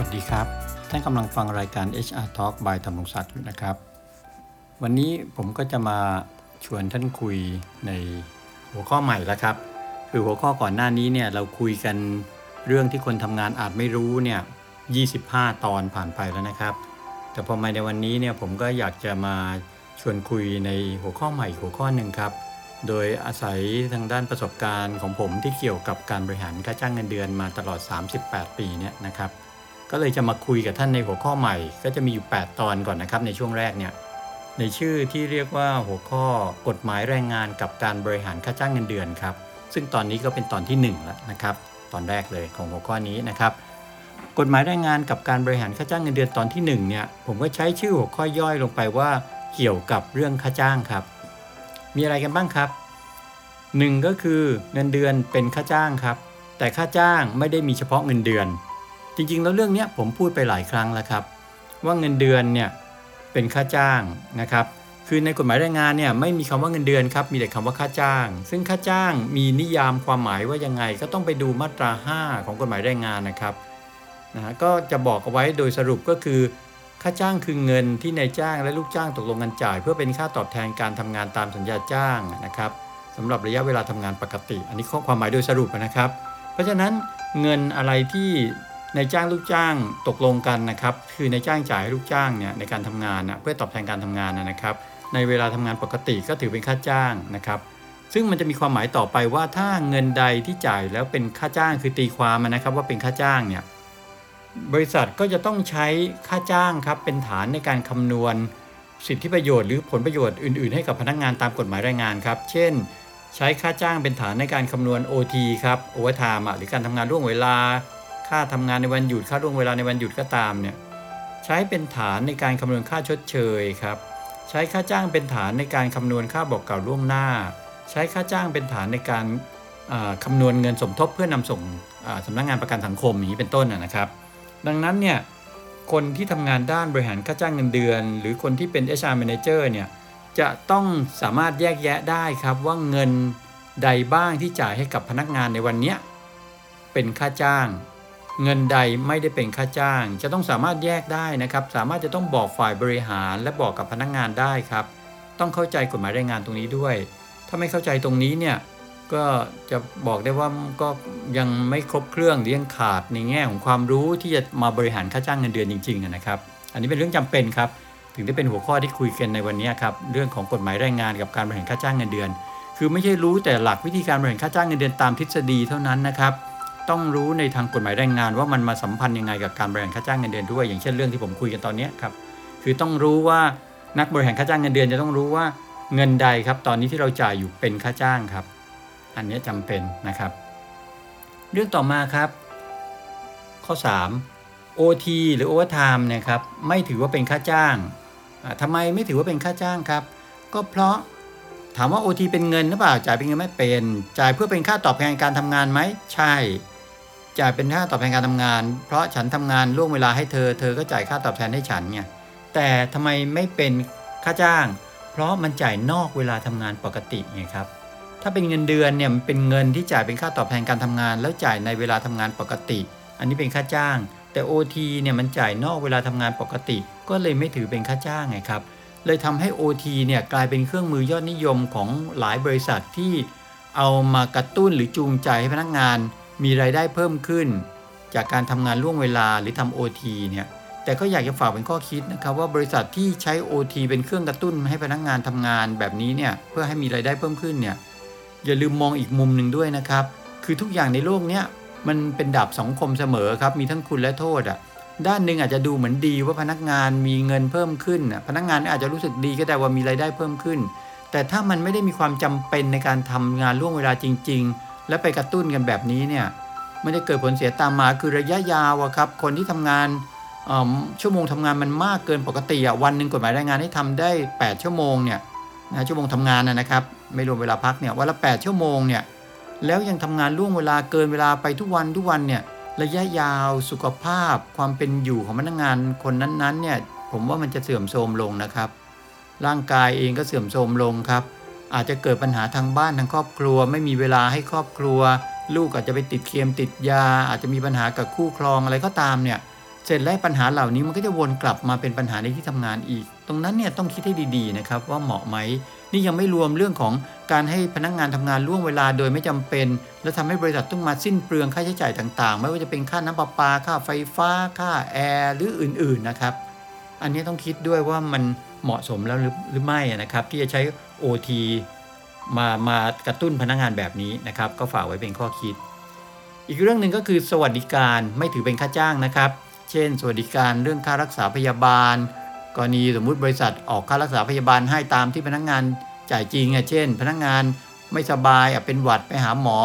วัสดีครับ ท่านกำลังฟังรายการ HR Talk by ธรรมรงศักดิ์อยู่นะครับ วันนี้ผมก็จะมาชวนท่านคุยในหัวข้อใหม่แล้วครับ คือหัวข้อก่อนหน้านี้เนี่ยเราคุยกันเรื่องที่คนทำงานอาจไม่รู้เนี่ย25 ตอนผ่านไปแล้วนะครับ แต่พอมาในวันนี้เนี่ยผมก็อยากจะมาชวนคุยในหัวข้อใหม่หัวข้อหนึ่งครับ โดยอาศัยทางด้านประสบการณ์ของผมที่เกี่ยวกับการบริหารค่าจ้างเงินเดือนมาตลอด 38 ปีเนี่ยนะครับ ก็เลยจะมาคุยกับท่านในหัวข้อใหม่ ก็จะมีอยู่ 8 ตอนก่อนนะครับในช่วงแรกเนี่ยในชื่อที่เรียกว่าหัวข้อกฎหมายแรงงานกับการบริหารค่าจ้างเงินเดือนครับ ซึ่งตอนนี้ก็เป็นตอนที่1แล้วนะครับ ตอนแรกเลยของหัวข้อนี้นะครับ กฎหมายแรงงานกับการบริหารค่าจ้างเงินเดือนตอนที่1เนี่ยผมก็ใช้ชื่อหัวข้อย่อยลงไปว่าเกี่ยวกับเรื่องค่าจ้างครับ มีอะไรกันบ้างครับหนึ่งก็คือเงินเดือนเป็นค่าจ้างครับ แต่ค่าจ้างไม่ได้มีเฉพาะเงินเดือน จริงๆ แล้วเรื่องนี้ผมพูดไปหลายครั้งแล้วครับ ว่าเงินเดือนเนี่ยเป็นค่าจ้างนะครับ คือในกฎหมายแรงงานเนี่ยไม่มีคำว่าเงินเดือนครับมีแต่คำว่าค่าจ้าง ซึ่งค่าจ้างมีนิยามความหมายว่ายังไง ก็ต้องไปดูมาตรา 5 ของกฎหมายแรงงานนะครับนะฮะก็จะบอกเอาไว้โดยสรุปก็คือ ค่าจ้างคือเงินที่นายจ้างและลูกจ้างตกลงกันจ่าย เพื่อเป็นค่าตอบแทนการทำงานตามสัญญาจ้างนะครับสำหรับระยะเวลาทำงานปกติ อันนี้ข้อความหมายโดยสรุปนะครับ เพราะฉะนั้นเงินอะไรที่ นายจ้างลูกจ้างตกลงกันนะครับ คือนายจ้างจ่ายให้ลูกจ้างเนี่ยในการทำงานนะเพื่อตอบแทนการทำงานนะครับ ในเวลาทำงานปกติก็ถือเป็นค่าจ้างนะครับ ซึ่งมันจะมีความหมายต่อไปว่าถ้าเงินใดที่จ่ายแล้วเป็นค่าจ้างคือตีความนะครับ ว่าเป็นค่าจ้างเนี่ยบริษัทก็จะต้องใช้ค่าจ้างครับเป็นฐานในการคำนวณสิทธิประโยชน์หรือผลประโยชน์อื่น ๆ ให้กับพนักงานตามกฎหมายแรงงานครับ เช่น ใช้ค่าจ้างเป็นฐานในการคำนวณ OT ครับ overtime หรือการทำงานล่วงเวลา ค่าทำงานในวันหยุดค่าล่วงเวลาในวันหยุดก็ตามเนี่ยใช้เป็นฐานในการคำนวณค่าชดเชยครับ ใช้ค่าจ้างเป็นฐานในการคำนวณค่าบอกกล่าวล่วงหน้า ใช้ค่าจ้างเป็นฐานในการอ่าคำนวณเงินสมทบเพื่อนำส่งอ่าสำนักงานประกันสังคมอย่างนี้เป็นต้นนะครับ ดังนั้นเนี่ยคนที่ทำงานด้านบริหารค่าจ้างเงินเดือน หรือคนที่เป็น HR Manager เนี่ยจะต้องสามารถแยกแยะได้ครับว่าเงินใดบ้างที่จ่ายให้กับพนักงานในวันนี้เป็นค่าจ้าง เงินใดไม่ได้เป็นค่าจ้าง จะต้องสามารถแยกได้นะครับ สามารถจะต้องบอกฝ่ายบริหารและบอกกับพนักงานได้ครับ ต้องเข้าใจกฎหมายแรงงานตรงนี้ด้วย ถ้าไม่เข้าใจตรงนี้เนี่ยก็จะบอกได้ว่าก็ยังไม่ครบเครื่องหรือยังขาดในแง่ของความรู้ที่จะมาบริหารค่าจ้างเงินเดือนจริงๆนะครับ อันนี้เป็นเรื่องจำเป็นครับ ถึงได้เป็นหัวข้อที่คุยกันในวันนี้ครับเรื่องของกฎหมายแรงงานกับการบริหารค่าจ้างเงินเดือน คือไม่ใช่รู้แต่หลักวิธีการบริหารค่าจ้างเงินเดือนตามทฤษฎีเท่านั้นนะครับ ต้องรู้ในทางกฎหมายแรงงาน ว่ามันมาสัมพันธ์ยังไงกับการบริหารค่าจ้างเงินเดือนด้วย อย่างเช่นเรื่องที่ผมคุยกันตอนนี้ครับคือต้องรู้ว่านักบริหารค่าจ้างเงินเดือนจะต้องรู้ว่าเงินใดครับ ตอนนี้ที่เราจ่ายอยู่เป็นค่าจ้างครับ อันนี้จำเป็นนะครับ เรื่องต่อมาครับ ข้อ 3 OT หรือ Overtime เนะครับไม่ถือว่าเป็นค่าจ้างอ่าทำไมไม่ถือว่าเป็นค่าจ้างครับ ก็เพราะถามว่า OT เป็นเงินหรือเปล่าจ่ายเป็นเงินไม่เป็น จ่ายเพื่อเป็นค่าตอบแทนการทำงานไหมใช่ จ่ายเป็นค่าตอบแทนการทำงาน เพราะฉันทำงานล่วงเวลาให้เธอ เธอก็จ่ายค่าตอบแทนให้ฉันไงแต่ทำไมไม่เป็นค่าจ้าง เพราะมันจ่ายนอกเวลาทำงานปกติไงครับถ้าเป็นเงินเดือนเนี่ยมันเป็นเงินที่จ่ายเป็นค่าตอบแทนการทำงาน แล้วจ่ายในเวลาทำงานปกติ อันนี้เป็นค่าจ้าง แต่ OT เนี่ยมันจ่ายนอกเวลาทำงานปกติ ก็เลยไม่ถือเป็นค่าจ้างไงครับเลยทำให้ OT เนี่ยกลายเป็นเครื่องมือยอดนิยมของหลายบริษัทที่เอามากระตุ้นหรือจูงใจให้พนักงาน มีรายได้เพิ่มขึ้น จากการทำงานล่วงเวลาหรือทำ OT เนี่ยแต่ก็อยากจะฝากเป็นข้อคิดนะครับว่าบริษัทที่ใช้ OT เป็นเครื่องกระตุ้นให้พนักงานทำงานแบบนี้เนี่ยเพื่อให้มีรายได้เพิ่มขึ้นเนี่ยอย่าลืมมองอีกมุมหนึ่งด้วยนะครับ คือทุกอย่างในโลกเนี้ยมันเป็นดาบสองคมเสมอครับมีทั้งคุณและโทษอะด้านหนึ่งอาจจะดูเหมือนดีว่าพนักงานมีเงินเพิ่มขึ้น พนักงานอาจจะรู้สึกดีก็ได้ว่ามีรายได้เพิ่มขึ้น แต่ถ้ามันไม่ได้มีความจำเป็นในการทำงานล่วงเวลาจริง ๆ และไปกระตุ้นกันแบบนี้เนี่ยไม่ได้เกิดผลเสียตามมาคือระยะยาวอะครับ คนที่ทำงานชั่วโมงทำงานมันมากเกินปกติอะวันหนึ่งกฎหมายแรงงานให้ทำได้ 8 ชั่วโมงเนี่ยนะชั่วโมงทำงานนะครับ ไม่รวมเวลาพักเนี่ยวันละ 8 ชั่วโมงเนี่ยแล้วยังทำงานล่วงเวลาเกินเวลาไปทุกวันทุกวันเนี่ยระยะยาวสุขภาพ ความเป็นอยู่ของพนักงานคนนั้นๆเนี่ยผมว่ามันจะเสื่อมโทรมลงนะครับ ร่างกายเองก็เสื่อมโทรมลงครับ อาจจะเกิดปัญหาทางบ้านทางครอบครัว ไม่มีเวลาให้ครอบครัว ลูกอาจจะไปติดเคียมติดยา อาจจะมีปัญหากับคู่ครองอะไรก็ตามเนี่ยเสร็จแล้วปัญหาเหล่านี้มันก็จะวนกลับมาเป็นปัญหาในที่ทำงานอีก ตรงนั้นเนี่ยต้องคิดให้ดีๆนะครับว่าเหมาะไหมนี่ยังไม่รวมเรื่องของการให้พนักงานทำงานล่วงเวลาโดยไม่จำเป็น และทำให้บริษัทต้องมาสิ้นเปลืองค่าใช้จ่ายต่างๆ ไม่ว่าจะเป็นค่าน้ำประปาค่าไฟฟ้า ค่าแอร์หรืออื่นๆนะครับ อันนี้ต้องคิดด้วยว่ามันเหมาะสมแล้วหรือไม่นะครับ ที่จะใช้ OT มามากระตุ้นพนักงานแบบนี้นะครับ ก็ฝากไว้เป็นข้อคิด อีกเรื่องหนึ่งก็คือสวัสดิการไม่ถือเป็นค่าจ้างนะครับ เช่น สวัสดิการเรื่องค่ารักษาพยาบาล กรณีสมมุติบริษัทออกค่ารักษาพยาบาลให้ตามที่พนักงานจ่ายจริงอะเช่น พนักงานไม่สบายอะเป็นหวัดไปหาหมอ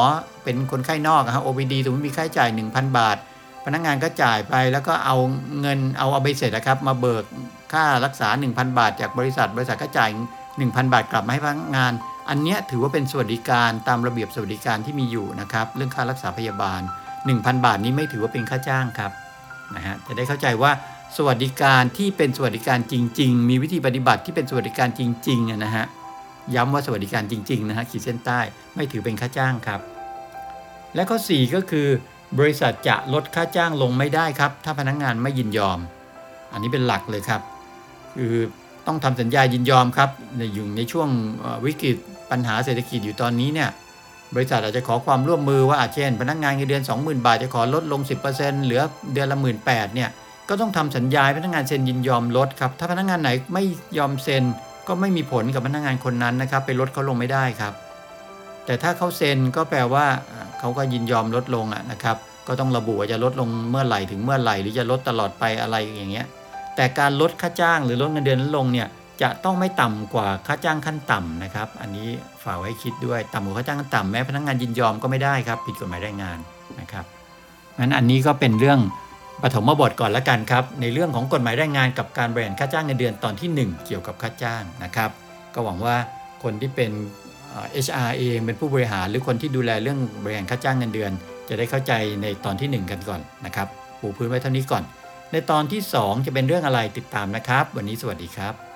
เป็นคนไข้นอกอะฮะ OPD สมมติมีค่าใช้จ่าย 1,000 บาท พนักงานก็จ่ายไปแล้วก็เอาเงินเอาเอาใบเสร็จนะครับ มาเบิกค่ารักษา 1,000 บาท จากบริษัทบริษัทก็จ่าย 1,000 บาทกลับมาให้พนักงาน อันเนี้ยถือว่าเป็นสวัสดิการตามระเบียบสวัสดิการที่มีอยู่นะครับ เรื่องค่ารักษาพยาบาล 1,000 บาทนี้ไม่ถือว่าเป็นค่าจ้างครับนะฮะจะได้เข้าใจว่าสวัสดิการที่เป็นสวัสดิการจริง ๆ มีวิธีปฏิบัติที่เป็นสวัสดิการจริงๆนะฮะย้ำว่าสวัสดิการจริงๆนะฮะขีดเส้นใต้ไม่ถือเป็นค่าจ้างครับ และข้อ 4 ก็คือบริษัทจะลดค่าจ้างลงไม่ได้ครับ ถ้าพนักงงานไม่ยินยอม อันนี้เป็นหลักเลยครับ คือ ต้องทำสัญญายินยอมครับในอยู่ในช่วงวิกฤตปัญหาเศรษฐกิจอยู่ตอนนี้เนี่ยบริษัทอาจจะขอความร่วมมือว่าอาเช่น พนักงานเงินเดือน 20,000 บาทจะขอลดลง 10%เหลือเดือนละ 1 8ื่นเนี่ยก็ต้องทำสัญญาพนักงานเซ็นยินยอมลดครับถ้าพนักงานไหนไม่ยอมเซ็นก็ไม่มีผลกับพนักงานคนนั้นนะครับ ไปลดเขาลงไม่ได้ครับ แต่ถ้าเขาเซ็นก็แปลว่าเขาก็ยินยอมลดลงอะนะครับ ก็ต้องระบุว่าจะลดลงเมื่อไหร่ถึงเมื่อไหร่หรือจะลดตลอดไปอะไรอย่างเงี้ย แต่การลดค่าจ้างหรือลดเงินเดือนลงเนี่ยจะต้องไม่ต่ำกว่าค่าจ้างขั้นต่ำนะครับ อันนี้ฝากไว้คิดด้วยต่ำกว่าค่าจ้างขั้นต่ำแม้พนักงานยินยอมก็ไม่ได้ครับ ผิดกฎหมายแรงงานนะครับงั้นอันนี้ก็เป็นเรื่องปฐมบทก่อนละกันครับ ในเรื่องของกฎหมายแรงงานกับการบริหารค่าจ้างเงินเดือนตอนที่ 1 เกี่ยวกับค่าจ้างนะครับ ก็หวังว่าคนที่เป็น HR เองเป็นผู้บริหารหรือคนที่ดูแลเรื่องบริหารค่าจ้างเงินเดือน จะได้เข้าใจในตอนที่ 1 กันก่อนนะครับปูพื้นไว้เท่านี้ก่อน ในตอนที่ 2 จะเป็นเรื่องอะไรติดตามนะครับ วันนี้สวัสดีครับ